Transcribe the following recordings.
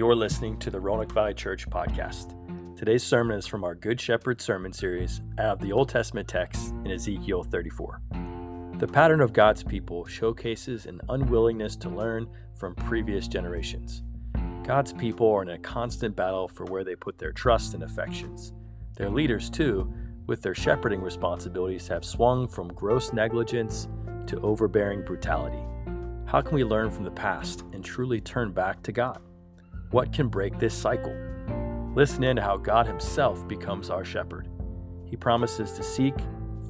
You're listening to the Roanoke Valley Church podcast. Today's sermon is from our Good Shepherd sermon series out of the Old Testament text in Ezekiel 34. The pattern of God's people showcases an unwillingness to learn from previous generations. God's people are in a constant battle for where they put their trust and affections. Their leaders, too, with their shepherding responsibilities, have swung from gross negligence to overbearing brutality. How can we learn from the past and truly turn back to God? What can break this cycle? Listen in to how God Himself becomes our shepherd. He promises to seek,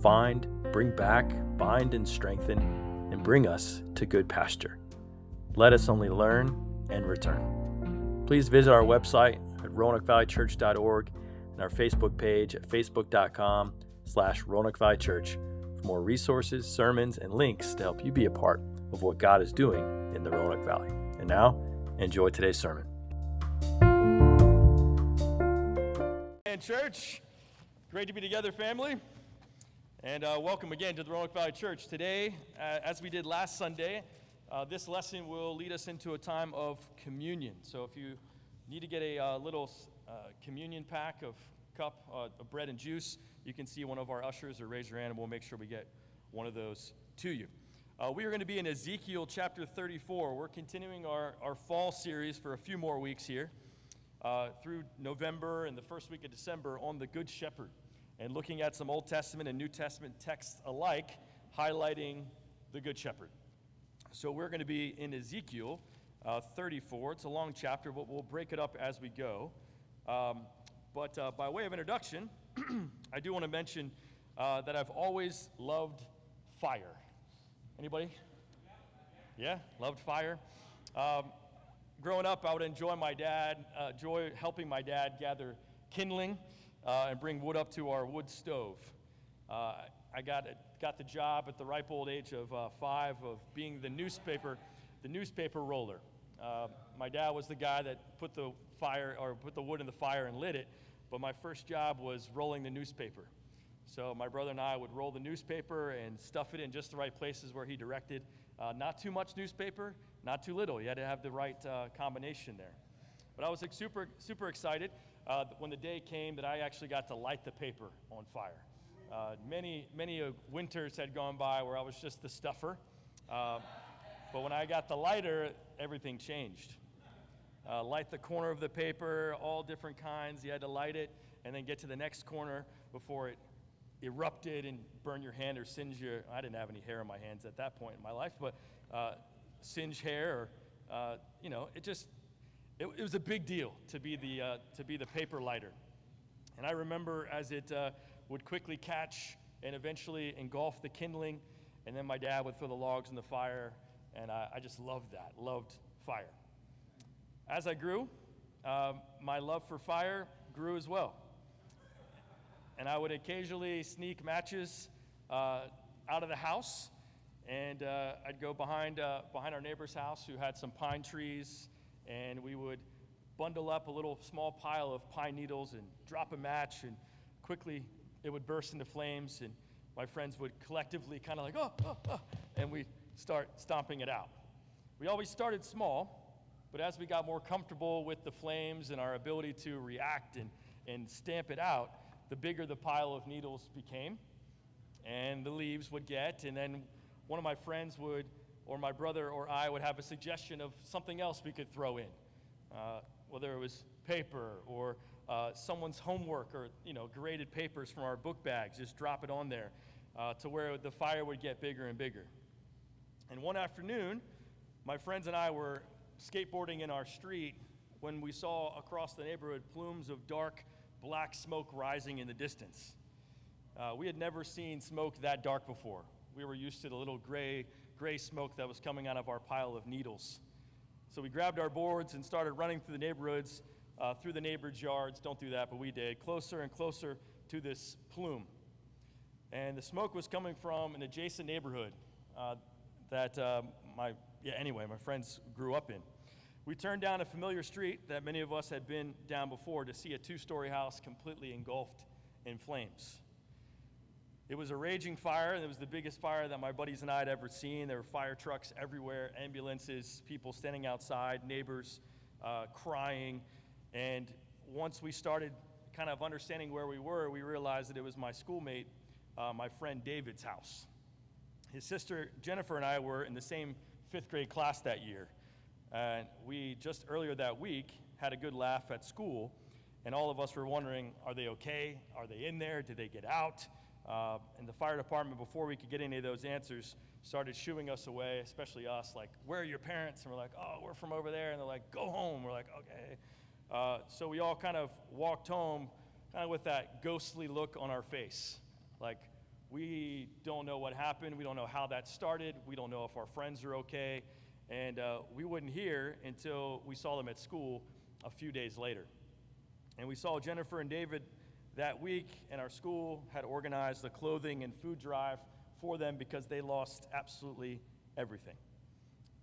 find, bring back, bind, and strengthen, and bring us to good pasture. Let us only learn and return. Please visit our website at roanoke and our Facebook page at facebook.com slash Roanoke for more resources, sermons, and links to help you be a part of what God is doing in the Roanoke Valley. And now, enjoy today's sermon. Church, great to be together, family. And uh, welcome again to the Roanoke Valley Church. Today, uh, as we did last Sunday, uh, this lesson will lead us into a time of communion. So if you need to get a uh, little uh, communion pack of cup uh, of bread and juice, you can see one of our ushers or raise your hand and we'll make sure we get one of those to you. we are going to be in Ezekiel chapter 34. We're continuing our, our fall series for a few more weeks here uh, through November and the first week of December on the Good Shepherd and looking at some Old Testament and New Testament texts alike, highlighting the Good Shepherd. So we're going to be in Ezekiel uh, 34. It's a long chapter, but we'll break it up as we go. Um, but uh, by way of introduction, I do want to mention uh, that I've always loved fire. Anybody? Yeah, loved fire. Um, growing up, I would enjoy my dad, uh, enjoy helping my dad gather kindling uh, and bring wood up to our wood stove. Uh, I got, got the job at the ripe old age of uh, five of being the newspaper, the newspaper roller. Uh, my dad was the guy that put the fire or put the wood in the fire and lit it, but my first job was rolling the newspaper. So my brother and I would roll the newspaper and stuff it in just the right places where he directed. Uh, not too much newspaper, not too little. You had to have the right uh, combination there. But I was like, super, super excited uh, when the day came that I actually got to light the paper on fire. Uh, many, many winters had gone by where I was just the stuffer. Uh, but when I got the lighter, everything changed. Uh, light the corner of the paper, all different kinds. You had to light it and then get to the next corner before it erupted and burn your hand or singe your. I didn't have any hair on my hands at that point in my life, but uh, singe hair or, uh, you know, it just, it, it, was a big deal to be the, uh, to be the paper lighter. And I remember as it uh, would quickly catch and eventually engulf the kindling, and then my dad would throw the logs in the fire, and I, I just loved that, loved fire. As I grew, um, my love for fire grew as well. And I would occasionally sneak matches uh, out of the house and uh, I'd go behind, uh, behind our neighbor's house who had some pine trees, and we would bundle up a little small pile of pine needles and drop a match, and quickly it would burst into flames, and my friends would collectively kind of like, oh, oh, oh, and we'd start stomping it out. We always started small, but as we got more comfortable with the flames and our ability to react and, and stamp it out, the bigger the pile of needles became, and the leaves would get, and then one of my friends would, or my brother or I would have a suggestion of something else we could throw in, uh, whether it was paper or uh, someone's homework or you know graded papers from our book bags. Just drop it on there uh, to where the fire would get bigger and bigger. And one afternoon, my friends and I were skateboarding in our street when we saw across the neighborhood plumes of dark black smoke rising in the distance. Uh, we had never seen smoke that dark before. We were used to the little gray, gray smoke that was coming out of our pile of needles. So we grabbed our boards and started running through the neighborhoods, uh, through the neighbors' yards. Don't do that, but we did. Closer and closer to this plume. And the smoke was coming from an adjacent neighborhood uh, that uh, my, yeah, anyway, my friends grew up in. We turned down a familiar street that many of us had been down before to see a two story house completely engulfed in flames. It was a raging fire, and it was the biggest fire that my buddies and I had ever seen. There were fire trucks everywhere, ambulances, people standing outside, neighbors uh, crying. And once we started kind of understanding where we were, we realized that it was my schoolmate, uh, my friend David's house. His sister Jennifer and I were in the same fifth grade class that year. And we just earlier that week had a good laugh at school, and all of us were wondering are they okay? Are they in there? Did they get out? Uh, and the fire department, before we could get any of those answers, started shooing us away, especially us, like, where are your parents? And we're like, oh, we're from over there. And they're like, go home. We're like, okay. Uh, so we all kind of walked home, kind of with that ghostly look on our face. Like, we don't know what happened. We don't know how that started. We don't know if our friends are okay. And uh, we wouldn't hear until we saw them at school a few days later. And we saw Jennifer and David that week, and our school had organized a clothing and food drive for them because they lost absolutely everything.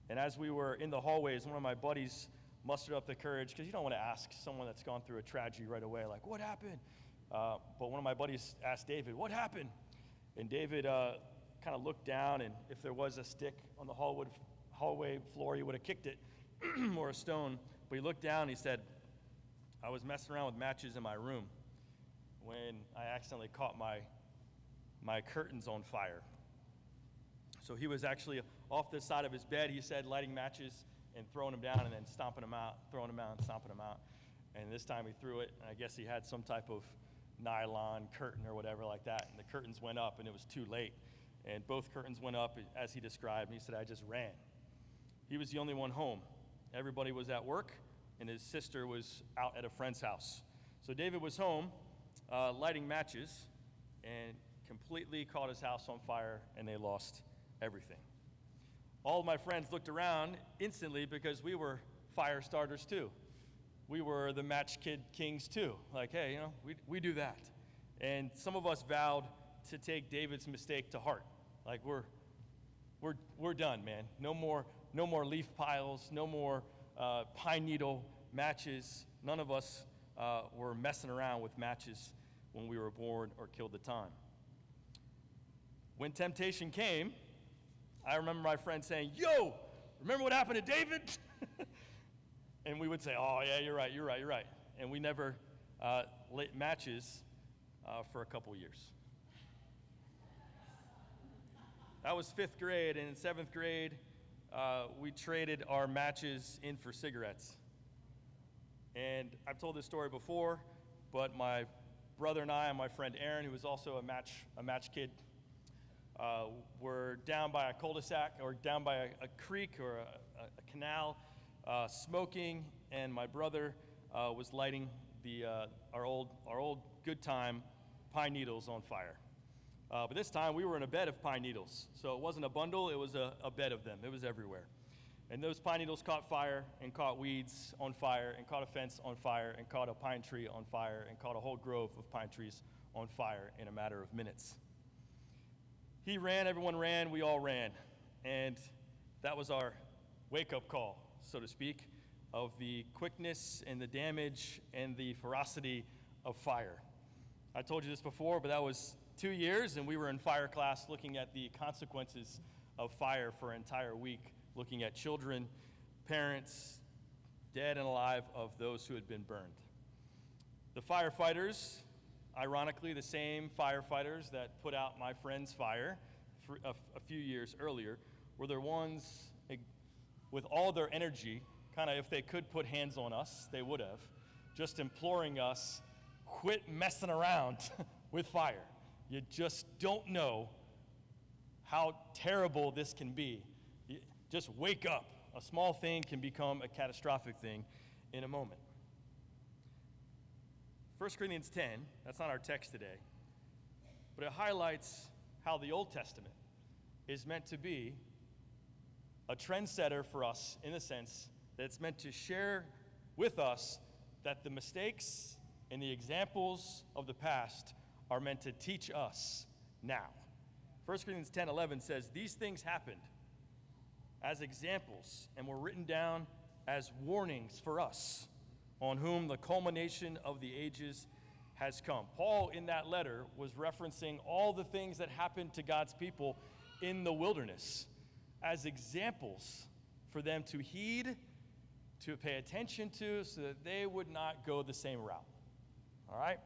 And as we were in the hallways, one of my buddies mustered up the courage because you don't want to ask someone that's gone through a tragedy right away, like, what happened? Uh, but one of my buddies asked David, what happened? And David uh, kind of looked down, and if there was a stick on the hallway, hallway floor, he would have kicked it or a stone. But he looked down and he said, I was messing around with matches in my room when I accidentally caught my, my curtains on fire. So he was actually off the side of his bed, he said, lighting matches and throwing them down and then stomping them out, throwing them out and stomping them out. And this time he threw it, and I guess he had some type of nylon curtain or whatever like that. And the curtains went up, and it was too late. And both curtains went up as he described. And he said, I just ran. He was the only one home. Everybody was at work, and his sister was out at a friend's house. So David was home uh, lighting matches and completely caught his house on fire, and they lost everything. All my friends looked around instantly because we were fire starters too. We were the match kid kings too. Like, hey, you know, we, we do that. And some of us vowed to take David's mistake to heart. Like, we're, we're, we're done, man. No more, no more leaf piles, no more uh, pine needle matches. None of us uh, were messing around with matches when we were born or killed the time. When temptation came, I remember my friend saying, Yo, remember what happened to David? and we would say, Oh, yeah, you're right, you're right, you're right. And we never uh, lit matches uh, for a couple years. That was fifth grade, and in seventh grade, uh, we traded our matches in for cigarettes. And I've told this story before, but my brother and I and my friend Aaron, who was also a match, a match kid, uh, were down by a cul-de-sac or down by a, a creek or a, a canal uh, smoking, and my brother uh, was lighting the, uh, our, old, our old good time pine needles on fire. Uh, but this time we were in a bed of pine needles. So it wasn't a bundle, it was a, a bed of them. It was everywhere. And those pine needles caught fire and caught weeds on fire and caught a fence on fire and caught a pine tree on fire and caught a whole grove of pine trees on fire in a matter of minutes. He ran, everyone ran, we all ran. And that was our wake up call, so to speak, of the quickness and the damage and the ferocity of fire. I told you this before, but that was two years, and we were in fire class looking at the consequences of fire for an entire week looking at children, parents, dead and alive, of those who had been burned. The firefighters, ironically, the same firefighters that put out my friend's fire a, a few years earlier, were the ones with all their energy, kind of if they could put hands on us, they would have, just imploring us quit messing around with fire. You just don't know how terrible this can be just wake up. A small thing can become a catastrophic thing in a moment. 1 Corinthians 10, that's not our text today, but it highlights how the Old Testament is meant to be a trendsetter for us in the sense that it's meant to share with us that the mistakes and the examples of the past are meant to teach us now. 1 Corinthians 10 11 says, These things happened as examples and were written down as warnings for us, on whom the culmination of the ages has come. Paul, in that letter, was referencing all the things that happened to God's people in the wilderness as examples for them to heed to pay attention to so that they would not go the same route. All right?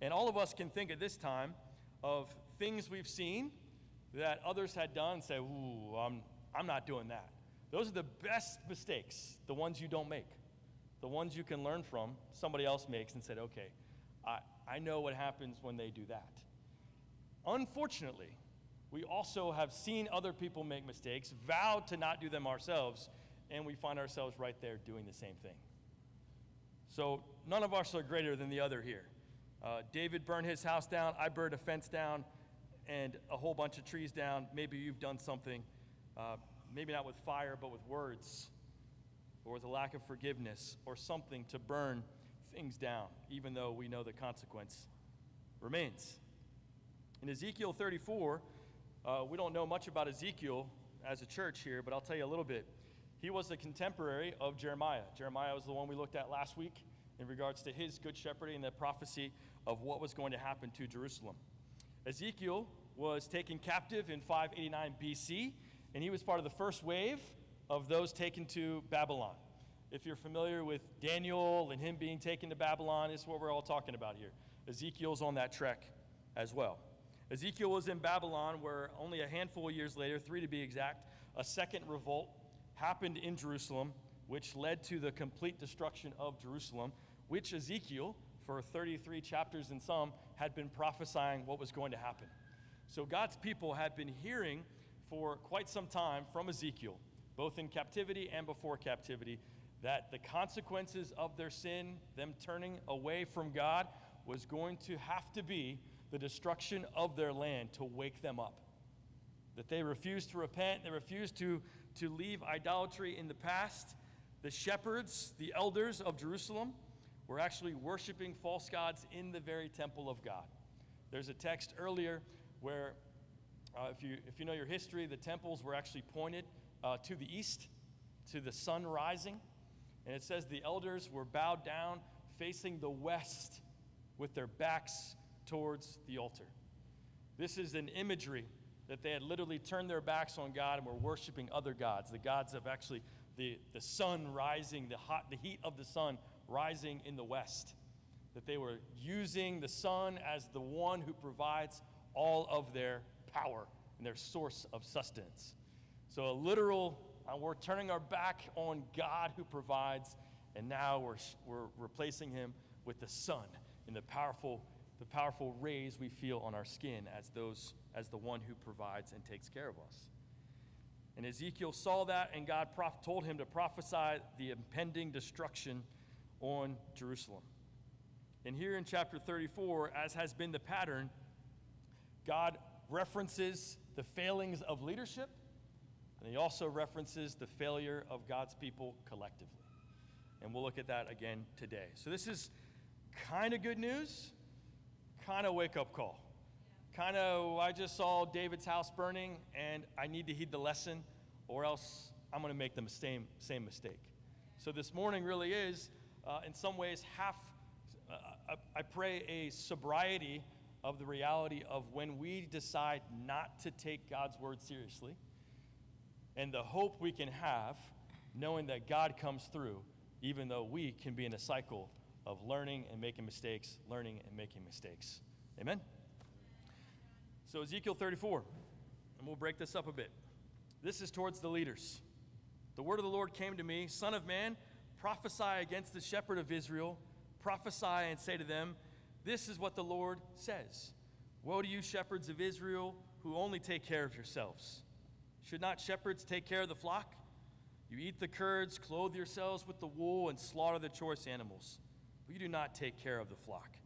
And all of us can think at this time of things we've seen that others had done and say, Ooh, I'm, I'm not doing that. Those are the best mistakes, the ones you don't make, the ones you can learn from, somebody else makes, and said, Okay, I, I know what happens when they do that. Unfortunately, we also have seen other people make mistakes, vowed to not do them ourselves, and we find ourselves right there doing the same thing. So none of us are greater than the other here. Uh, David burned his house down, I burned a fence down, and a whole bunch of trees down. Maybe you've done something, uh, maybe not with fire, but with words, or with a lack of forgiveness, or something to burn things down, even though we know the consequence remains. In Ezekiel 34, uh, we don't know much about Ezekiel as a church here, but I'll tell you a little bit. He was a contemporary of Jeremiah. Jeremiah was the one we looked at last week in regards to his good shepherding and the prophecy of what was going to happen to Jerusalem. Ezekiel was taken captive in 589 BC, and he was part of the first wave of those taken to Babylon. If you're familiar with Daniel and him being taken to Babylon, is what we're all talking about here. Ezekiel's on that trek as well. Ezekiel was in Babylon, where only a handful of years later, three to be exact, a second revolt happened in Jerusalem, which led to the complete destruction of Jerusalem, which Ezekiel, for 33 chapters in some, had been prophesying what was going to happen. So God's people had been hearing for quite some time from Ezekiel, both in captivity and before captivity, that the consequences of their sin, them turning away from God, was going to have to be the destruction of their land to wake them up. That they refused to repent, they refused to, to leave idolatry in the past. The shepherds, the elders of Jerusalem, were actually worshiping false gods in the very temple of God. There's a text earlier where, uh, if, you, if you know your history, the temples were actually pointed uh, to the east, to the sun rising. And it says the elders were bowed down facing the west with their backs towards the altar. This is an imagery that they had literally turned their backs on God and were worshiping other gods, the gods of actually the, the sun rising, the, hot, the heat of the sun rising in the west. That they were using the sun as the one who provides all of their power and their source of sustenance. So, a literal, uh, we're turning our back on God who provides, and now we're, we're replacing him with the sun and the powerful the powerful rays we feel on our skin as those as the one who provides and takes care of us. And Ezekiel saw that, and God prof- told him to prophesy the impending destruction on Jerusalem. And here in chapter 34, as has been the pattern, God references the failings of leadership, and he also references the failure of God's people collectively. And we'll look at that again today. So, this is kind of good news, kind of wake up call. Kind of, I just saw David's house burning and I need to heed the lesson, or else I'm going to make the same, same mistake. So this morning really is, uh, in some ways, half, uh, I pray, a sobriety of the reality of when we decide not to take God's word seriously and the hope we can have knowing that God comes through, even though we can be in a cycle of learning and making mistakes, learning and making mistakes. Amen? So, Ezekiel 34, and we'll break this up a bit. This is towards the leaders. The word of the Lord came to me Son of man, prophesy against the shepherd of Israel, prophesy and say to them, This is what the Lord says Woe to you, shepherds of Israel, who only take care of yourselves. Should not shepherds take care of the flock? You eat the curds, clothe yourselves with the wool, and slaughter the choice animals but you do not take care of the flock.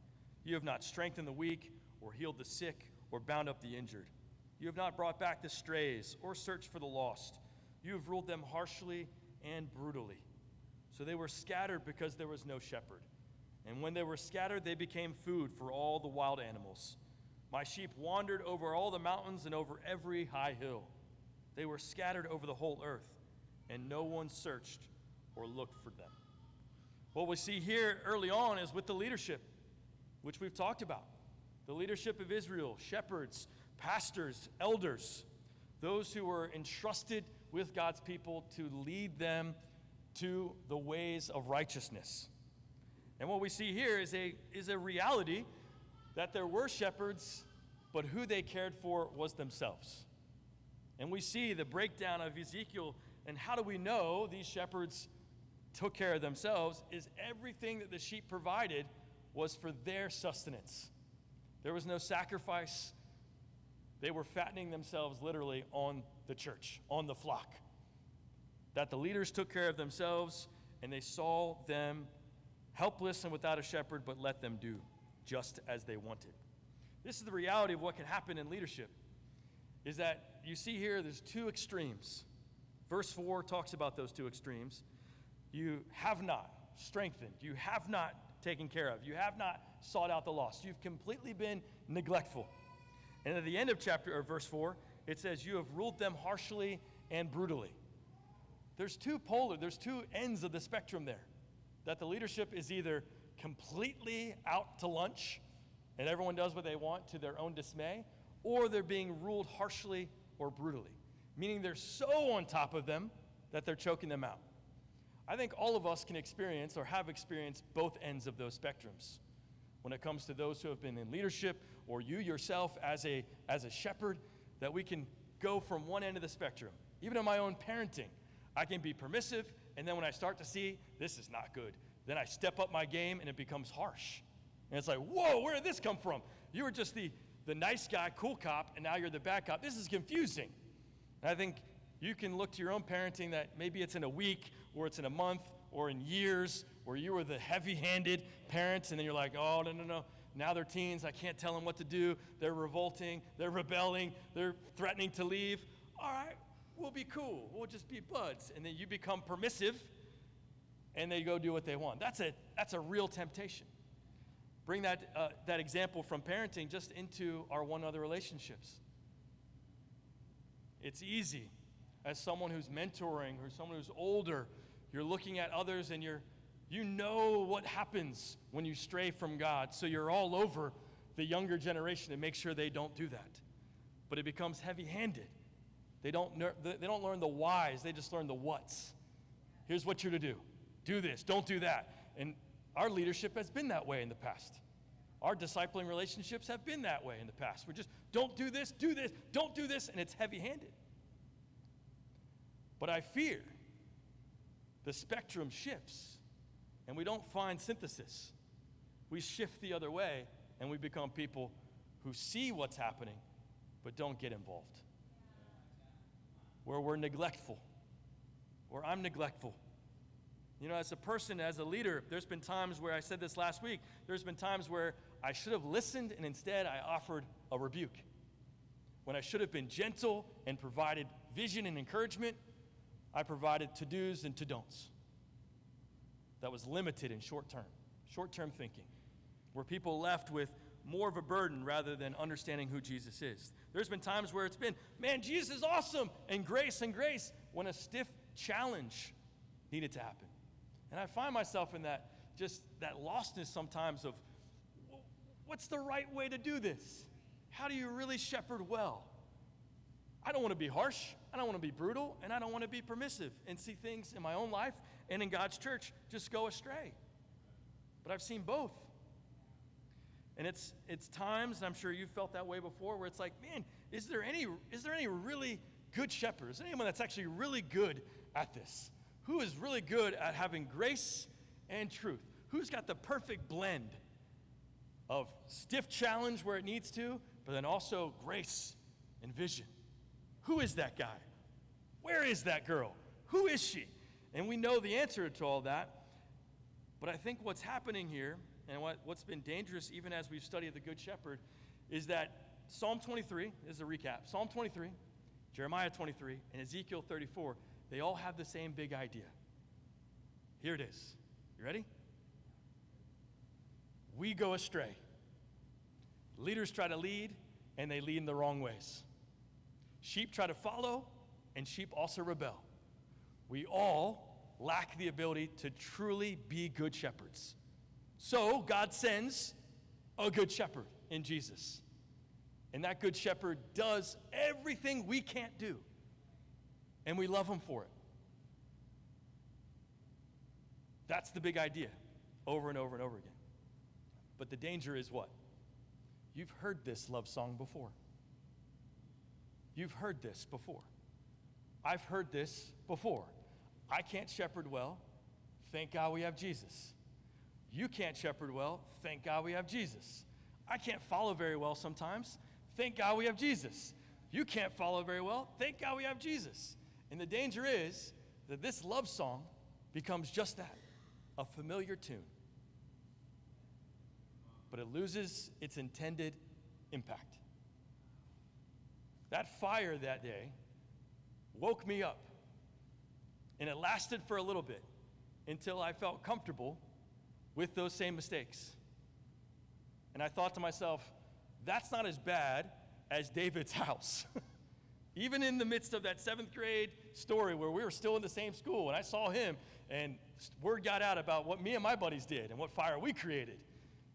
You have not strengthened the weak, or healed the sick, or bound up the injured. You have not brought back the strays, or searched for the lost. You have ruled them harshly and brutally. So they were scattered because there was no shepherd. And when they were scattered, they became food for all the wild animals. My sheep wandered over all the mountains and over every high hill. They were scattered over the whole earth, and no one searched or looked for them. What we see here early on is with the leadership, which we've talked about the leadership of Israel, shepherds, pastors, elders, those who were entrusted with God's people to lead them to the ways of righteousness. And what we see here is a, is a reality that there were shepherds, but who they cared for was themselves. And we see the breakdown of Ezekiel, and how do we know these shepherds took care of themselves? Is everything that the sheep provided was for their sustenance. There was no sacrifice. They were fattening themselves literally on the church, on the flock. That the leaders took care of themselves and they saw them helpless and without a shepherd, but let them do just as they wanted. This is the reality of what can happen in leadership. Is that you see here there's two extremes. Verse 4 talks about those two extremes. You have not strengthened, you have not taken care of, you have not sought out the lost. You've completely been neglectful. And at the end of chapter or verse 4, it says, You have ruled them harshly and brutally. There's two polar, there's two ends of the spectrum there. That the leadership is either completely out to lunch and everyone does what they want to their own dismay, or they're being ruled harshly or brutally, meaning they're so on top of them that they're choking them out. I think all of us can experience or have experienced both ends of those spectrums when it comes to those who have been in leadership or you yourself as a, as a shepherd, that we can go from one end of the spectrum. Even in my own parenting, I can be permissive, and then when I start to see this is not good, then I step up my game and it becomes harsh. And it's like, whoa, where did this come from? You were just the, the nice guy, cool cop, and now you're the bad cop. This is confusing. And I think you can look to your own parenting that maybe it's in a week or it's in a month or in years where you were the heavy handed parents, and then you're like, oh, no, no, no. Now they're teens. I can't tell them what to do. They're revolting. They're rebelling. They're threatening to leave. All right, we'll be cool. We'll just be buds. And then you become permissive and they go do what they want. That's a, that's a real temptation. Bring that, uh, that example from parenting just into our one other relationships. It's easy as someone who's mentoring or someone who's older, you're looking at others and you're you know what happens when you stray from God. So you're all over the younger generation to make sure they don't do that. But it becomes heavy-handed. They don't, they don't learn the whys, they just learn the whats. Here's what you're to do. Do this, don't do that. And our leadership has been that way in the past. Our discipling relationships have been that way in the past. We're just, don't do this, do this, don't do this, and it's heavy handed. But I fear the spectrum shifts and we don't find synthesis. We shift the other way and we become people who see what's happening but don't get involved. Where we're neglectful, or I'm neglectful. You know, as a person, as a leader, there's been times where I said this last week, there's been times where I should have listened and instead I offered a rebuke. When I should have been gentle and provided vision and encouragement, I provided to do's and to don'ts that was limited in short term, short term thinking, where people left with more of a burden rather than understanding who Jesus is. There's been times where it's been, man, Jesus is awesome, and grace and grace, when a stiff challenge needed to happen. And I find myself in that, just that lostness sometimes of, what's the right way to do this? How do you really shepherd well? I don't want to be harsh, I don't want to be brutal, and I don't want to be permissive and see things in my own life and in God's church just go astray. But I've seen both. And it's, it's times, and I'm sure you've felt that way before, where it's like, man, is there any, is there any really good shepherd? Is there anyone that's actually really good at this? Who is really good at having grace and truth? Who's got the perfect blend of stiff challenge where it needs to, but then also grace and vision? Who is that guy? Where is that girl? Who is she? And we know the answer to all that. But I think what's happening here, and what, what's been dangerous even as we've studied the Good Shepherd, is that Psalm 23 is a recap. Psalm 23, Jeremiah 23, and Ezekiel 34, they all have the same big idea. Here it is. You ready? We go astray. Leaders try to lead, and they lead in the wrong ways. Sheep try to follow, and sheep also rebel. We all lack the ability to truly be good shepherds. So God sends a good shepherd in Jesus. And that good shepherd does everything we can't do. And we love him for it. That's the big idea, over and over and over again. But the danger is what? You've heard this love song before. You've heard this before. I've heard this before. I can't shepherd well. Thank God we have Jesus. You can't shepherd well. Thank God we have Jesus. I can't follow very well sometimes. Thank God we have Jesus. You can't follow very well. Thank God we have Jesus. And the danger is that this love song becomes just that a familiar tune. But it loses its intended impact. That fire that day woke me up. And it lasted for a little bit until I felt comfortable with those same mistakes. And I thought to myself, that's not as bad as David's house. Even in the midst of that seventh grade story where we were still in the same school, and I saw him, and word got out about what me and my buddies did and what fire we created,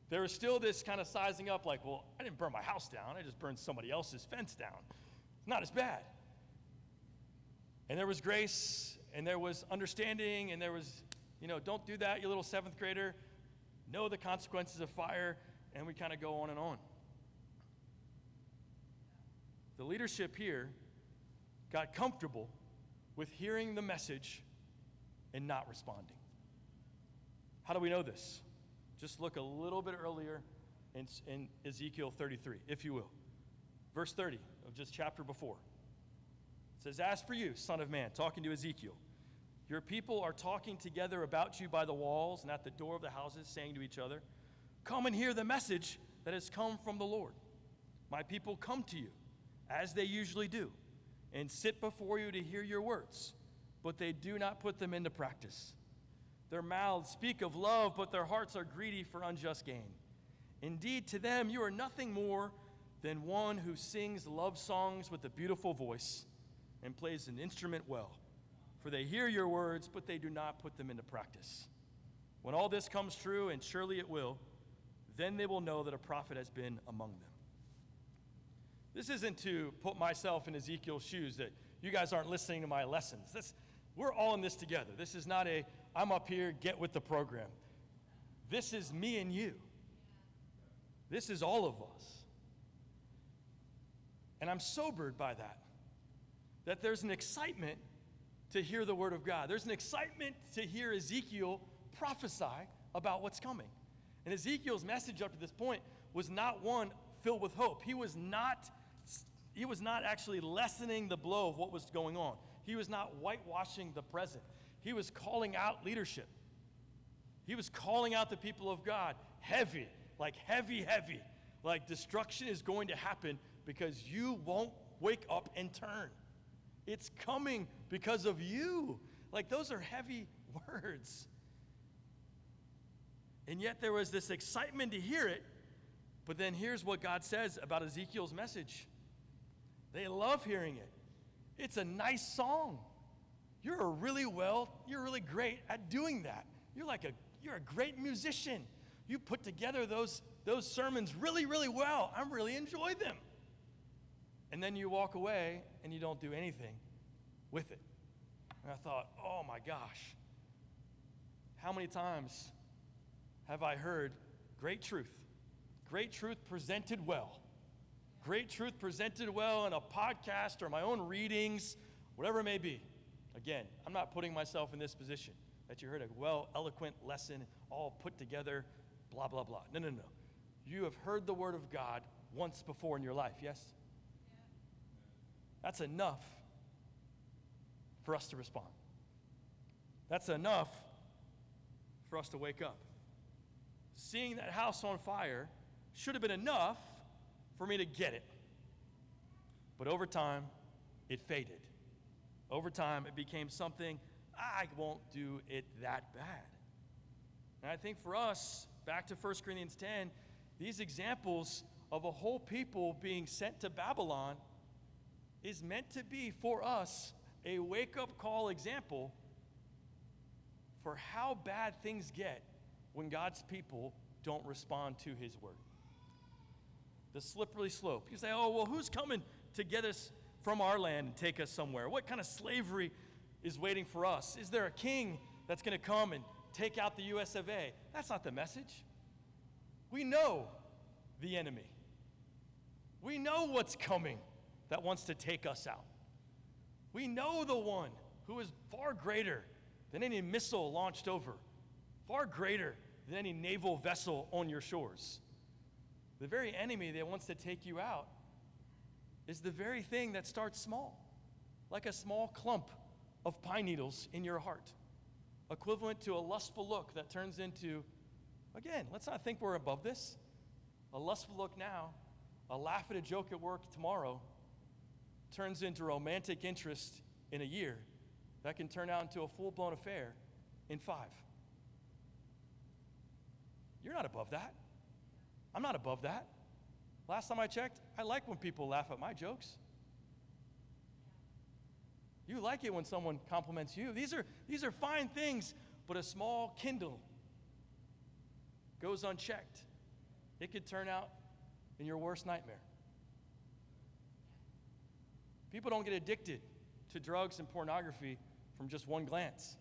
there was still this kind of sizing up like, well, I didn't burn my house down, I just burned somebody else's fence down. It's not as bad. And there was grace, and there was understanding, and there was, you know, don't do that, you little seventh grader. Know the consequences of fire, and we kind of go on and on. The leadership here got comfortable with hearing the message and not responding. How do we know this? Just look a little bit earlier in, in, Ezekiel 33, if you will. Verse 30 of just chapter before. It says, As for you, son of man, talking to Ezekiel, your people are talking together about you by the walls and at the door of the houses, saying to each other, Come and hear the message that has come from the Lord. My people come to you, as they usually do and sit before you to hear your words, but they do not put them into practice. Their mouths speak of love, but their hearts are greedy for unjust gain. Indeed, to them, you are nothing more than one who sings love songs with a beautiful voice and plays an instrument well. For they hear your words, but they do not put them into practice. When all this comes true, and surely it will, then they will know that a prophet has been among them. This isn't to put myself in Ezekiel's shoes that you guys aren't listening to my lessons. This, we're all in this together. This is not a, I'm up here, get with the program. This is me and you. This is all of us. And I'm sobered by that. That there's an excitement to hear the word of God. There's an excitement to hear Ezekiel prophesy about what's coming. And Ezekiel's message up to this point was not one filled with hope. He was not he was not actually lessening the blow of what was going on. He was not whitewashing the present. He was calling out leadership. He was calling out the people of God heavy, like heavy, heavy. Like destruction is going to happen because you won't wake up and turn. It's coming because of you. Like those are heavy words. And yet there was this excitement to hear it. But then here's what God says about Ezekiel's message they love hearing it. It's a nice song. You're really well, you're really great at doing that. You're like a you're a great musician. You put together those those sermons really really well. I really enjoy them. And then you walk away and you don't do anything with it. And I thought, "Oh my gosh. How many times have I heard great truth? Great truth presented well great truth presented well in a podcast or my own readings, whatever it may be. Again, I'm not putting myself in this position that you heard a well, eloquent lesson, all put together, blah, blah, blah. No, no, no. You have heard the word of God once before in your life, yes? That's enough for us to respond. That's enough for us to wake up. Seeing that house on fire should have been enough for me to get it. But over time, it faded. Over time, it became something I won't do it that bad. And I think for us, back to 1 Corinthians 10, these examples of a whole people being sent to Babylon is meant to be for us a wake up call example for how bad things get when God's people don't respond to his word the slippery slope. You say, oh, well, who's coming to get us from our land and take us somewhere? What kind of slavery is waiting for us? Is there a king that's going to come and take out the US of A. That's not the message. We know the enemy. We know what's coming that wants to take us out. We know the one who is far greater than any missile launched over, far greater than any naval vessel on your shores. The very enemy that wants to take you out is the very thing that starts small, like a small clump of pine needles in your heart, equivalent to a lustful look that turns into, again, let's not think we're above this. A lustful look now, a laugh at a joke at work tomorrow, turns into romantic interest in a year that can turn out into a full blown affair in five. You're not above that. I'm not above that. Last time I checked, I like when people laugh at my jokes. You like it when someone compliments you. These are, these are fine things, but a small Kindle goes unchecked. It could turn out in your worst nightmare. People don't get addicted to drugs and pornography from just one glance.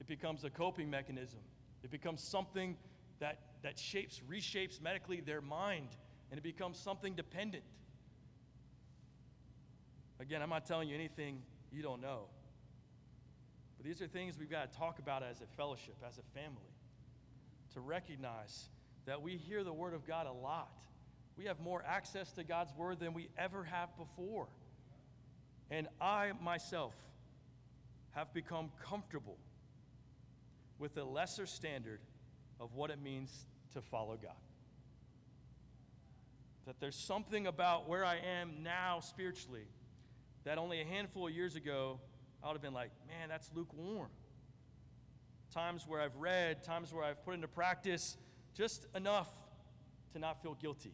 It becomes a coping mechanism. It becomes something that, that shapes, reshapes medically their mind, and it becomes something dependent. Again, I'm not telling you anything you don't know. But these are things we've got to talk about as a fellowship, as a family, to recognize that we hear the Word of God a lot. We have more access to God's Word than we ever have before. And I myself have become comfortable with a lesser standard of what it means to follow God. That there's something about where I am now spiritually that only a handful of years ago I would have been like, man, that's lukewarm. Times where I've read, times where I've put into practice just enough to not feel guilty.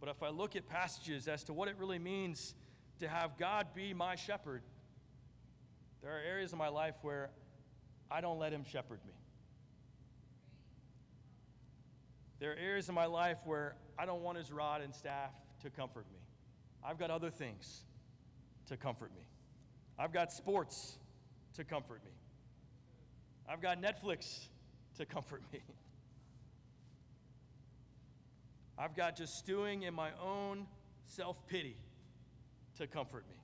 But if I look at passages as to what it really means to have God be my shepherd, there are areas of my life where I don't let Him shepherd me. There are areas of my life where I don't want His rod and staff to comfort me. I've got other things to comfort me. I've got sports to comfort me. I've got Netflix to comfort me. I've got just stewing in my own self pity to comfort me.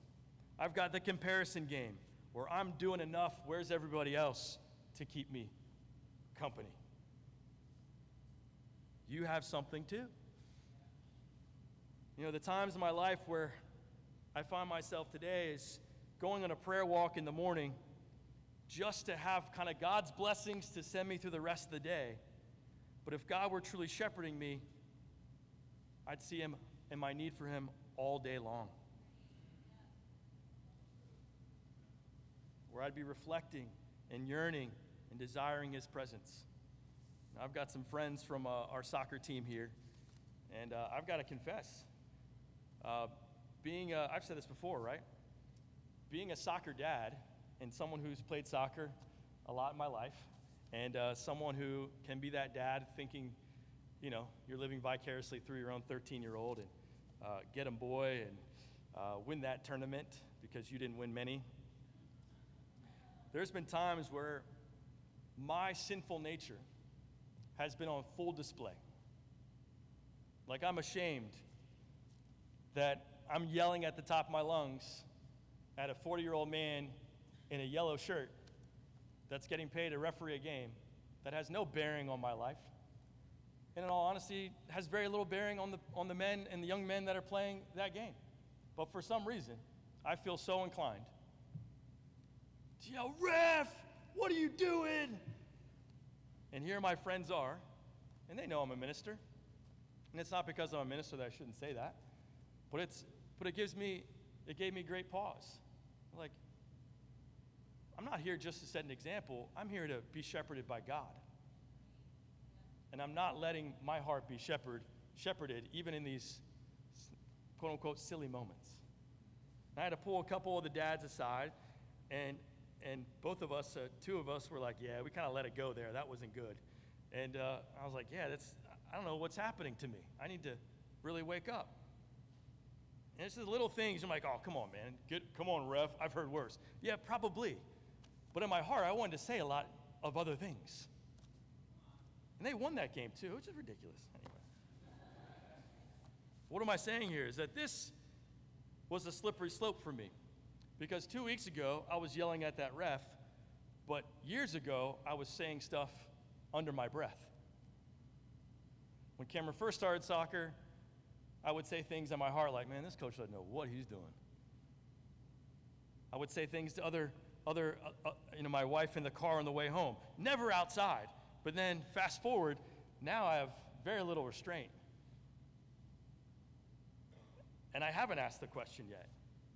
I've got the comparison game where I'm doing enough, where's everybody else to keep me company? You have something too. You know, the times in my life where I find myself today is going on a prayer walk in the morning just to have kind of God's blessings to send me through the rest of the day. But if God were truly shepherding me, I'd see Him and my need for Him all day long. Where I'd be reflecting and yearning and desiring His presence. Now, I've got some friends from uh, our soccer team here, and uh, I've got to confess uh, being, i I've said this before, right? Being a soccer dad and someone who's played soccer a lot in my life, and uh, someone who can be that dad thinking, you know, you're living vicariously through your own 13 year old and uh, get him boy and uh, win that tournament because you didn't win many. There's been times where my sinful nature has been on full display. Like I'm ashamed that I'm yelling at the top of my lungs at a 40 year old man in a yellow shirt that's getting paid to referee a game that has no bearing on my life. And in all honesty, has very little bearing on the, on the men and the young men that are playing that game. But for some reason, I feel so inclined to yell, Ref, what are you doing? And here my friends are, and they know I'm a minister. And it's not because I'm a minister that I shouldn't say that. But, it's, but it gives me, it gave me great pause. Like, I'm not here just to set an example. I'm here to be shepherded by God. And I'm not letting my heart be shepherd, shepherded even in these quote unquote silly moments. And I had to pull a couple of the dads aside, and, and both of us, uh, two of us, were like, yeah, we kind of let it go there. That wasn't good. And uh, I was like, yeah, that's, I don't know what's happening to me. I need to really wake up. And it's the little things. I'm like, oh, come on, man. Get, come on, ref. I've heard worse. Yeah, probably. But in my heart, I wanted to say a lot of other things. And they won that game too, which is ridiculous. Anyway. What am I saying here is that this was a slippery slope for me. Because two weeks ago, I was yelling at that ref, but years ago, I was saying stuff under my breath. When Cameron first started soccer, I would say things in my heart like, man, this coach doesn't know what he's doing. I would say things to other, other uh, uh, you know, my wife in the car on the way home, never outside. But then fast forward, now I have very little restraint. And I haven't asked the question yet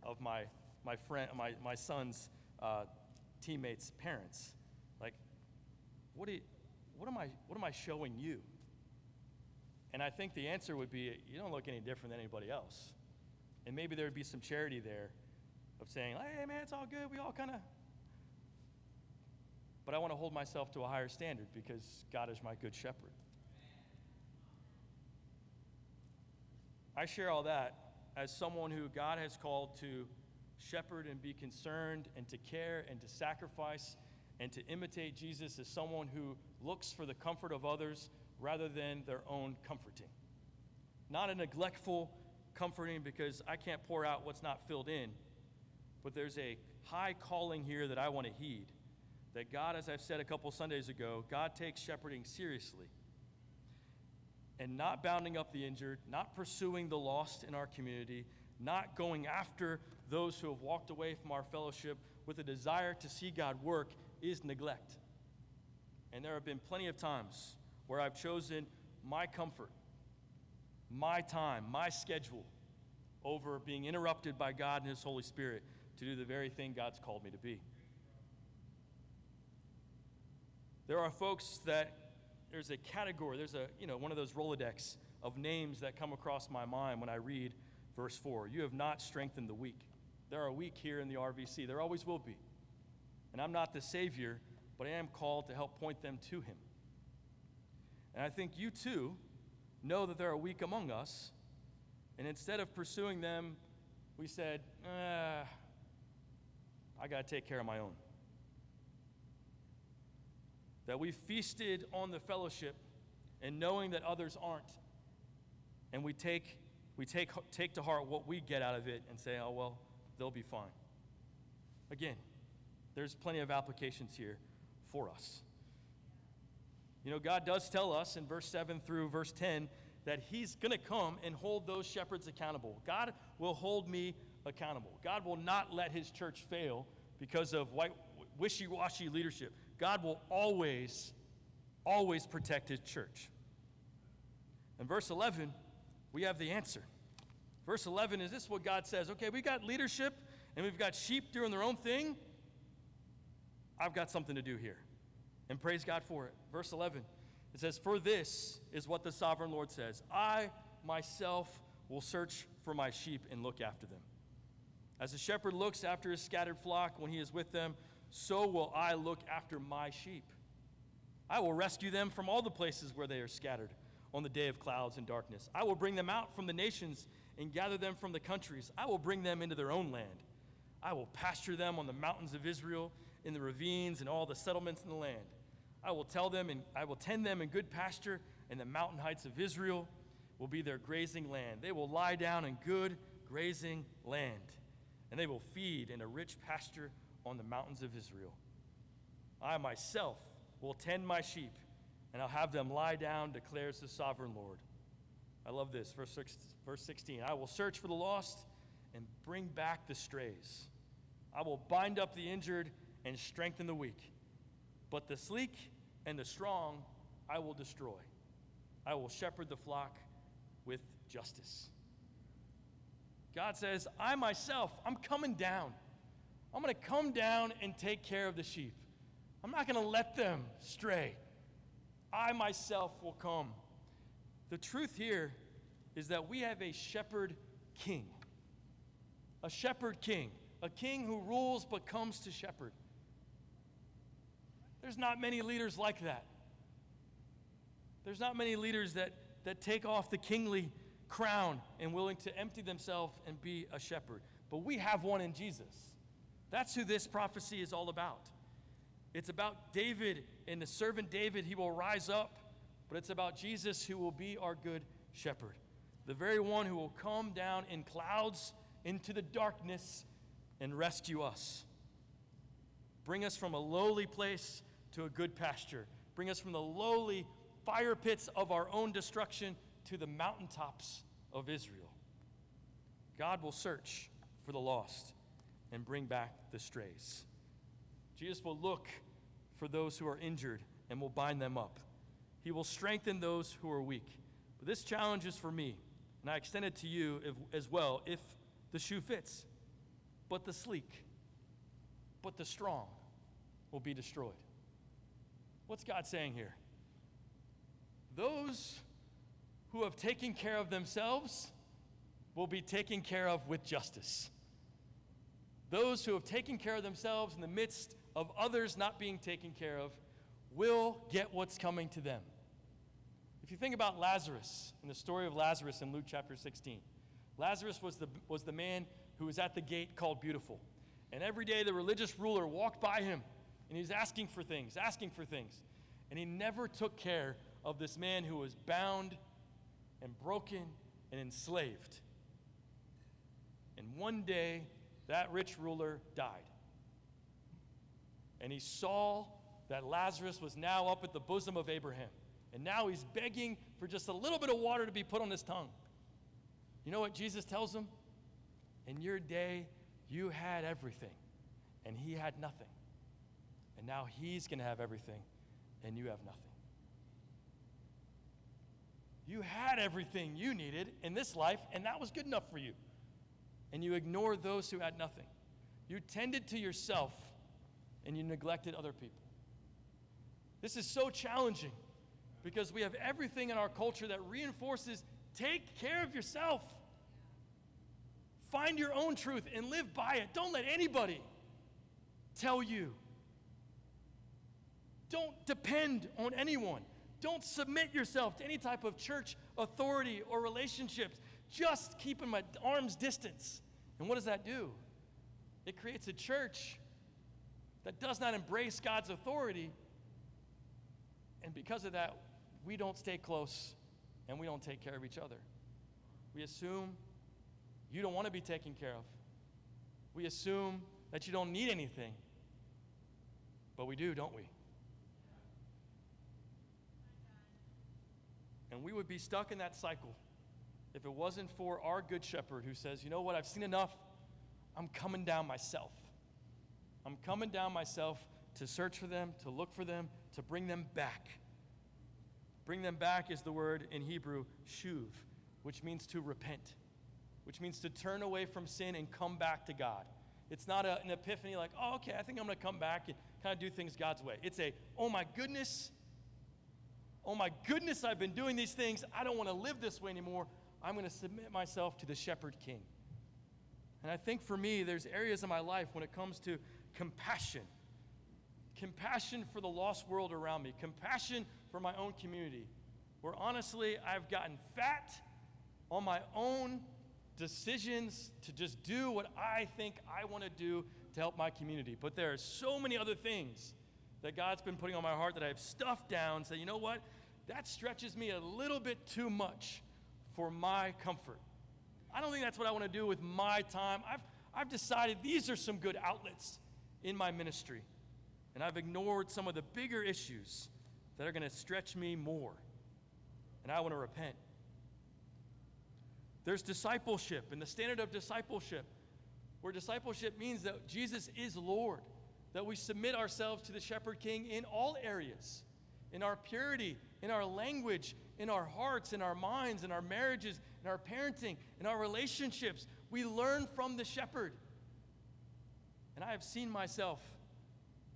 of my, my friend, my, my son's uh, teammates' parents. Like, what, do you, what, am I, what am I showing you? And I think the answer would be you don't look any different than anybody else. And maybe there would be some charity there of saying, hey, man, it's all good. We all kind of. But I want to hold myself to a higher standard because God is my good shepherd. I share all that as someone who God has called to shepherd and be concerned and to care and to sacrifice and to imitate Jesus as someone who looks for the comfort of others rather than their own comforting. Not a neglectful comforting because I can't pour out what's not filled in, but there's a high calling here that I want to heed. That God, as I've said a couple Sundays ago, God takes shepherding seriously and not bounding up the injured, not pursuing the lost in our community, not going after those who have walked away from our fellowship with a desire to see God work is neglect. And there have been plenty of times where I've chosen my comfort, my time, my schedule over being interrupted by God and His Holy Spirit to do the very thing God's called me to be. There are folks that there's a category, there's a, you know, one of those Rolodex of names that come across my mind when I read verse 4. You have not strengthened the weak. There are weak here in the RVC. There always will be. And I'm not the Savior, but I am called to help point them to Him. And I think you too know that there are weak among us. And instead of pursuing them, we said, ah, I got to take care of my own that we feasted on the fellowship and knowing that others aren't. And we take, we take, take to heart what we get out of it and say, oh, well, they'll be fine. Again, there's plenty of applications here for us. You know, God does tell us in verse 7 through verse 10 that He's going to come and hold those shepherds accountable. God will hold me accountable. God will not let His church fail because of wishy washy leadership. God will always, always protect his church. In verse 11, we have the answer. Verse 11 is this what God says? Okay, we've got leadership and we've got sheep doing their own thing. I've got something to do here. And praise God for it. Verse 11, it says, For this is what the sovereign Lord says I myself will search for my sheep and look after them. As a shepherd looks after his scattered flock when he is with them, so will I look after my sheep. I will rescue them from all the places where they are scattered on the day of clouds and darkness. I will bring them out from the nations and gather them from the countries. I will bring them into their own land. I will pasture them on the mountains of Israel, in the ravines, and all the settlements in the land. I will tell them and I will tend them in good pasture, and the mountain heights of Israel will be their grazing land. They will lie down in good grazing land, and they will feed in a rich pasture on the mountains of Israel. I myself will tend my sheep, and I'll have them lie down, declares the sovereign Lord. I love this. Verse, six, verse 16 I will search for the lost and bring back the strays. I will bind up the injured and strengthen the weak. But the sleek and the strong I will destroy. I will shepherd the flock with justice. God says, I myself, I'm coming down. I'm going to come down and take care of the sheep. I'm not going to let them stray. I myself will come. The truth here is that we have a shepherd king. A shepherd king. A king who rules but comes to shepherd. There's not many leaders like that. There's not many leaders that, that take off the kingly crown and willing to empty themselves and be a shepherd. But we have one in Jesus. That's who this prophecy is all about. It's about David and the servant David, he will rise up, but it's about Jesus who will be our good shepherd, the very one who will come down in clouds into the darkness and rescue us. Bring us from a lowly place to a good pasture. Bring us from the lowly fire pits of our own destruction to the mountaintops of Israel. God will search for the lost and bring back the strays. Jesus will look for those who are injured and will bind them up. He will strengthen those who are weak. But this challenge is for me, and I extend it to you if, as well if the shoe fits. But the sleek, but the strong will be destroyed. What's God saying here? Those who have taken care of themselves will be taken care of with justice. Those who have taken care of themselves in the midst of others not being taken care of will get what's coming to them. If you think about Lazarus and the story of Lazarus in Luke chapter 16, Lazarus was the, was the man who was at the gate called Beautiful. And every day the religious ruler walked by him and he was asking for things, asking for things. And he never took care of this man who was bound and broken and enslaved. And one day, that rich ruler died. And he saw that Lazarus was now up at the bosom of Abraham. And now he's begging for just a little bit of water to be put on his tongue. You know what Jesus tells him? In your day, you had everything, and he had nothing. And now he's going to have everything, and you have nothing. You had everything you needed in this life, and that was good enough for you. And you ignored those who had nothing. You tended to yourself, and you neglected other people. This is so challenging because we have everything in our culture that reinforces take care of yourself. Find your own truth and live by it. Don't let anybody tell you. Don't depend on anyone. Don't submit yourself to any type of church authority or relationships. Just keep them at arm's distance. And what does that do? It creates a church that does not embrace God's authority. And because of that, we don't stay close and we don't take care of each other. We assume you don't want to be taken care of. We assume that you don't need anything. But we do, don't we? And we would be stuck in that cycle if it wasn't for our good shepherd who says, you know what, I've seen enough. I'm coming down myself. I'm coming down myself to search for them, to look for them, to bring them back. Bring them back is the word in Hebrew, shuv, which means to repent, which means to turn away from sin and come back to God. It's not a, an epiphany like, oh, okay, I think I'm going to come back and kind of do things God's way. It's a, oh my goodness, oh my goodness, I've been doing these things. I don't want to live this way anymore. I'm going to submit myself to the shepherd king. And I think for me, there's areas in my life when it comes to compassion compassion for the lost world around me, compassion for my own community, where honestly, I've gotten fat on my own decisions to just do what I think I want to do to help my community. But there are so many other things that God's been putting on my heart that I've stuffed down, say, you know what? That stretches me a little bit too much for my comfort. I don't think that's what I want to do with my time. I've, I've decided these are some good outlets in my ministry. And I've ignored some of the bigger issues that are going to stretch me more. And I want to repent. There's discipleship and the standard of discipleship, where discipleship means that Jesus is Lord, that we submit ourselves to the Shepherd King in all areas, in our purity, in our language, in our hearts, in our minds, in our marriages, in our parenting, in our relationships. We learn from the shepherd. And I have seen myself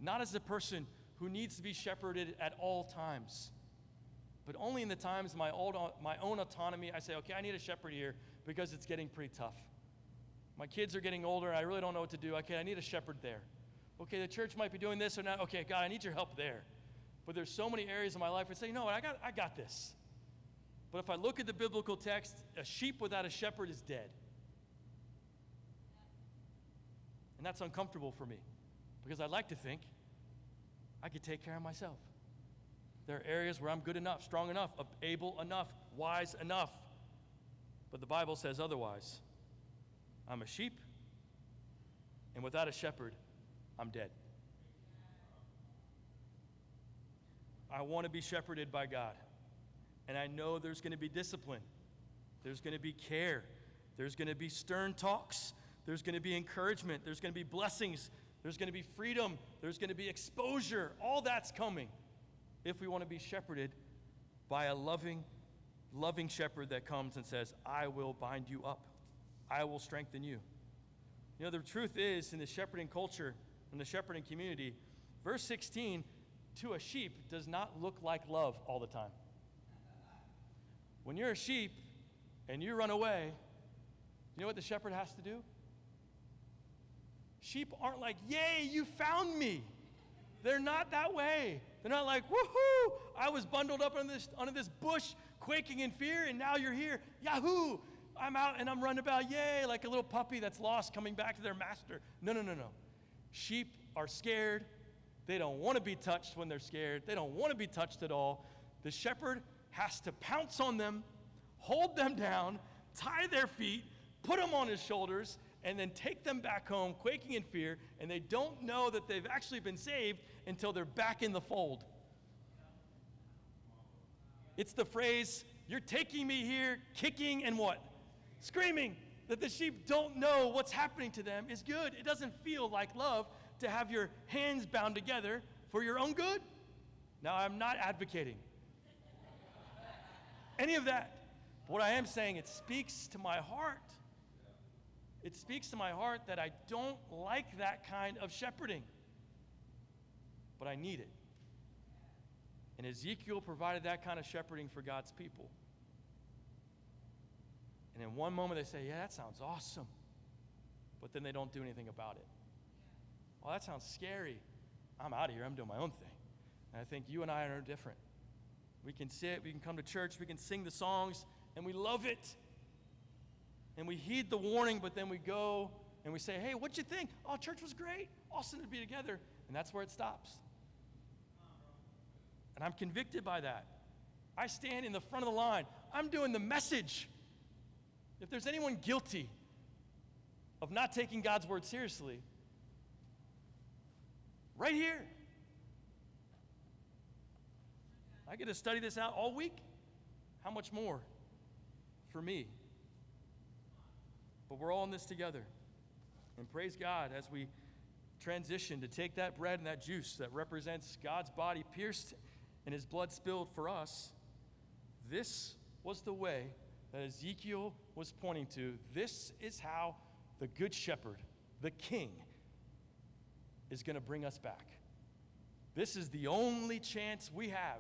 not as a person who needs to be shepherded at all times, but only in the times my own, my own autonomy. I say, okay, I need a shepherd here because it's getting pretty tough. My kids are getting older, I really don't know what to do. Okay, I need a shepherd there. Okay, the church might be doing this or not. Okay, God, I need your help there. But there's so many areas of my life where I say, you know what, I got, I got this. But if I look at the biblical text, a sheep without a shepherd is dead. And that's uncomfortable for me because I'd like to think I could take care of myself. There are areas where I'm good enough, strong enough, able enough, wise enough. But the Bible says otherwise. I'm a sheep, and without a shepherd, I'm dead. I want to be shepherded by God. And I know there's going to be discipline, there's going to be care, there's going to be stern talks, there's going to be encouragement, there's going to be blessings, there's going to be freedom, there's going to be exposure. All that's coming if we want to be shepherded by a loving, loving shepherd that comes and says, I will bind you up, I will strengthen you. You know, the truth is, in the shepherding culture, in the shepherding community, verse 16 to a sheep does not look like love all the time. When you're a sheep and you run away, you know what the shepherd has to do? Sheep aren't like, Yay, you found me. They're not that way. They're not like, Woohoo, I was bundled up under this, under this bush, quaking in fear, and now you're here. Yahoo! I'm out and I'm running about, yay, like a little puppy that's lost coming back to their master. No, no, no, no. Sheep are scared. They don't want to be touched when they're scared. They don't want to be touched at all. The shepherd has to pounce on them, hold them down, tie their feet, put them on his shoulders, and then take them back home, quaking in fear, and they don't know that they've actually been saved until they're back in the fold. It's the phrase, you're taking me here, kicking and what? Screaming. That the sheep don't know what's happening to them is good. It doesn't feel like love to have your hands bound together for your own good. Now, I'm not advocating any of that. But What I am saying, it speaks to my heart. It speaks to my heart that I don't like that kind of shepherding, but I need it. And Ezekiel provided that kind of shepherding for God's people. And in one moment they say, Yeah, that sounds awesome. But then they don't do anything about it. Well, that sounds scary. I'm out of here. I'm doing my own thing. And I think you and I are different. We can sit, we can come to church, we can sing the songs, and we love it. And we heed the warning, but then we go and we say, hey, what'd you think? Oh, church was great. Awesome to be together. And that's where it stops. And I'm convicted by that. I stand in the front of the line. I'm doing the message. If there's anyone guilty of not taking God's word seriously, right here. I get to study this out all week. How much more for me? But we're all in this together. And praise God as we transition to take that bread and that juice that represents God's body pierced and his blood spilled for us. This was the way that Ezekiel was pointing to. This is how the Good Shepherd, the King, is going to bring us back. This is the only chance we have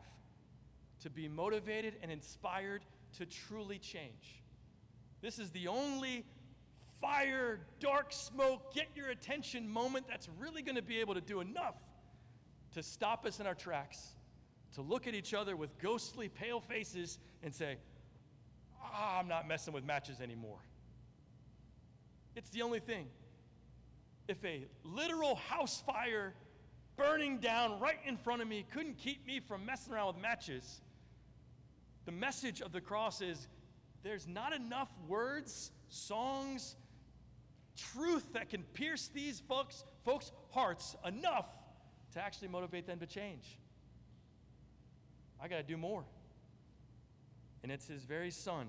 to be motivated and inspired to truly change. This is the only fire, dark smoke, get your attention moment that's really going to be able to do enough to stop us in our tracks, to look at each other with ghostly, pale faces and say, ah, I'm not messing with matches anymore. It's the only thing if a literal house fire burning down right in front of me couldn't keep me from messing around with matches, the message of the cross is there's not enough words, songs, truth that can pierce these folks, folks' hearts enough to actually motivate them to change. I got to do more. And it's his very son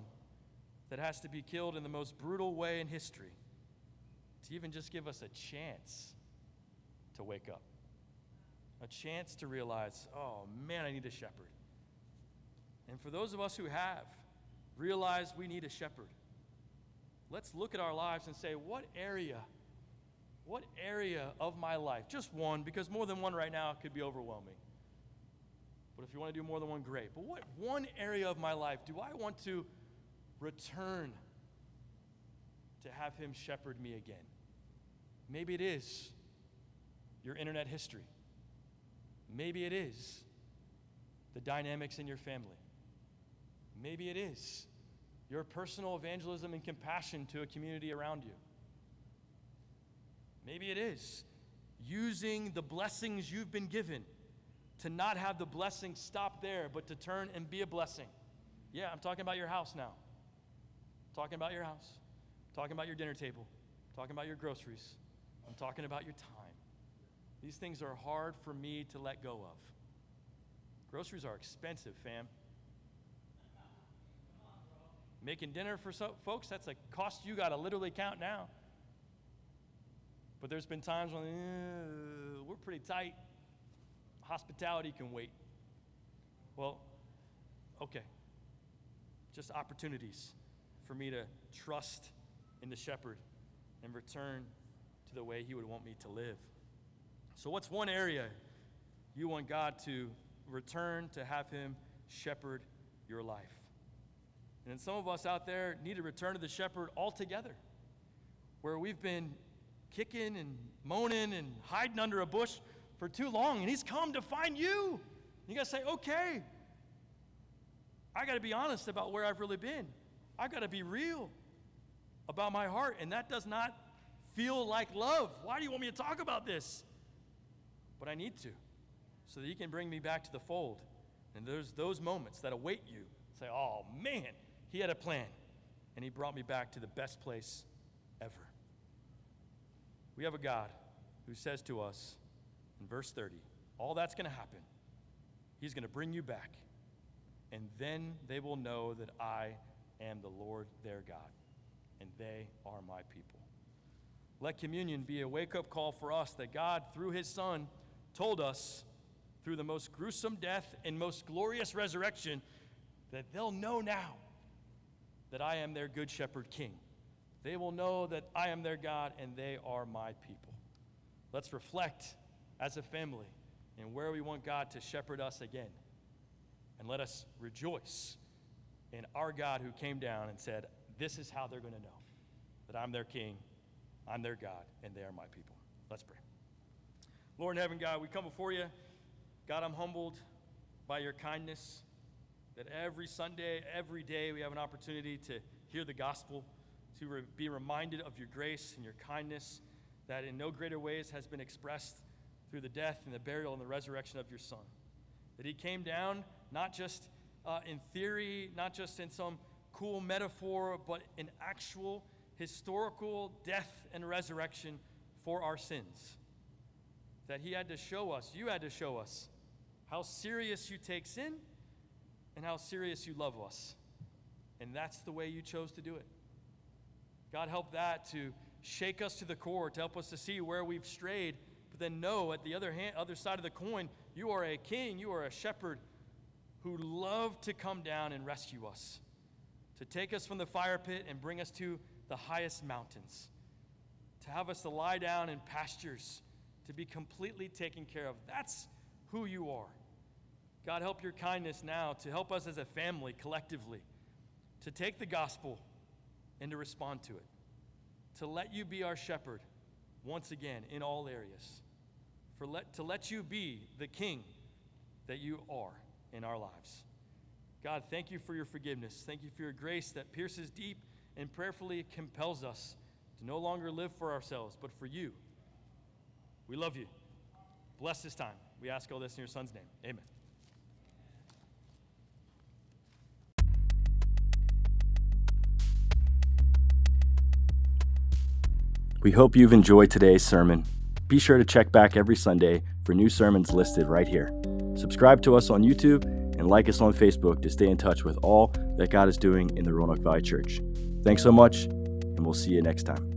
that has to be killed in the most brutal way in history to even just give us a chance to wake up, a chance to realize, oh man, I need a shepherd. And for those of us who have realized we need a shepherd, let's look at our lives and say, what area, what area of my life, just one, because more than one right now could be overwhelming. But if you want to do more than one, great. But what one area of my life do I want to return to have Him shepherd me again? Maybe it is your internet history. Maybe it is the dynamics in your family. Maybe it is your personal evangelism and compassion to a community around you. Maybe it is using the blessings you've been given to not have the blessing stop there, but to turn and be a blessing. Yeah, I'm talking about your house now. talking about your house. talking about your dinner table. talking about your groceries. I'm talking about your time. These things are hard for me to let go of. Groceries are expensive, fam. Making dinner for so, folks, that's a cost you got to literally count now. But there's been times when we're pretty tight. Hospitality can wait. Well, okay. Just opportunities for me to trust in the shepherd and return to the way he would want me to live. So, what's one area you want God to return to have him shepherd your life? And then some of us out there need to return to the shepherd altogether, where we've been kicking and moaning and hiding under a bush for too long, and he's come to find you. You got to say, okay, I got to be honest about where I've really been. I got to be real about my heart, and that does not feel like love. Why do you want me to talk about this? But I need to, so that He can bring me back to the fold. And there's those moments that await you. Say, oh man, He had a plan, and He brought me back to the best place ever. We have a God who says to us in verse 30, all that's going to happen. He's going to bring you back, and then they will know that I am the Lord their God, and they are my people. Let communion be a wake up call for us that God, through his Son, told us through the most gruesome death and most glorious resurrection that they'll know now that I am their good shepherd king. They will know that I am their God and they are my people. Let's reflect as a family and where we want God to shepherd us again. And let us rejoice in our God who came down and said, This is how they're going to know that I'm their king, I'm their God, and they are my people. Let's pray. Lord in heaven, God, we come before you. God, I'm humbled by your kindness that every Sunday, every day, we have an opportunity to hear the gospel, to re- be reminded of your grace and your kindness that in no greater ways has been expressed through the death and the burial and the resurrection of your Son. That he came down not just uh, in theory, not just in some cool metaphor, but in actual historical death and resurrection for our sins. That he had to show us, you had to show us, how serious you take sin and how serious you love us. And that's the way you chose to do it. God, help that to shake us to the core, to help us to see where we've strayed but then know at the other hand, other side of the coin, you are a king, you are a shepherd who loved to come down and rescue us, to take us from the fire pit and bring us to the highest mountains, to have us to lie down in pastures, to be completely taken care of. That's who you are. God, help your kindness now to help us as a family collectively to take the gospel and to respond to it, to let you be our shepherd once again in all areas for let, to let you be the king that you are in our lives. God, thank you for your forgiveness. Thank you for your grace that pierces deep and prayerfully compels us to no longer live for ourselves, but for you. We love you. Bless this time. We ask all this in your son's name. Amen. We hope you've enjoyed today's sermon. Be sure to check back every Sunday for new sermons listed right here. Subscribe to us on YouTube and like us on Facebook to stay in touch with all that God is doing in the Roanoke Valley Church. Thanks so much, and we'll see you next time.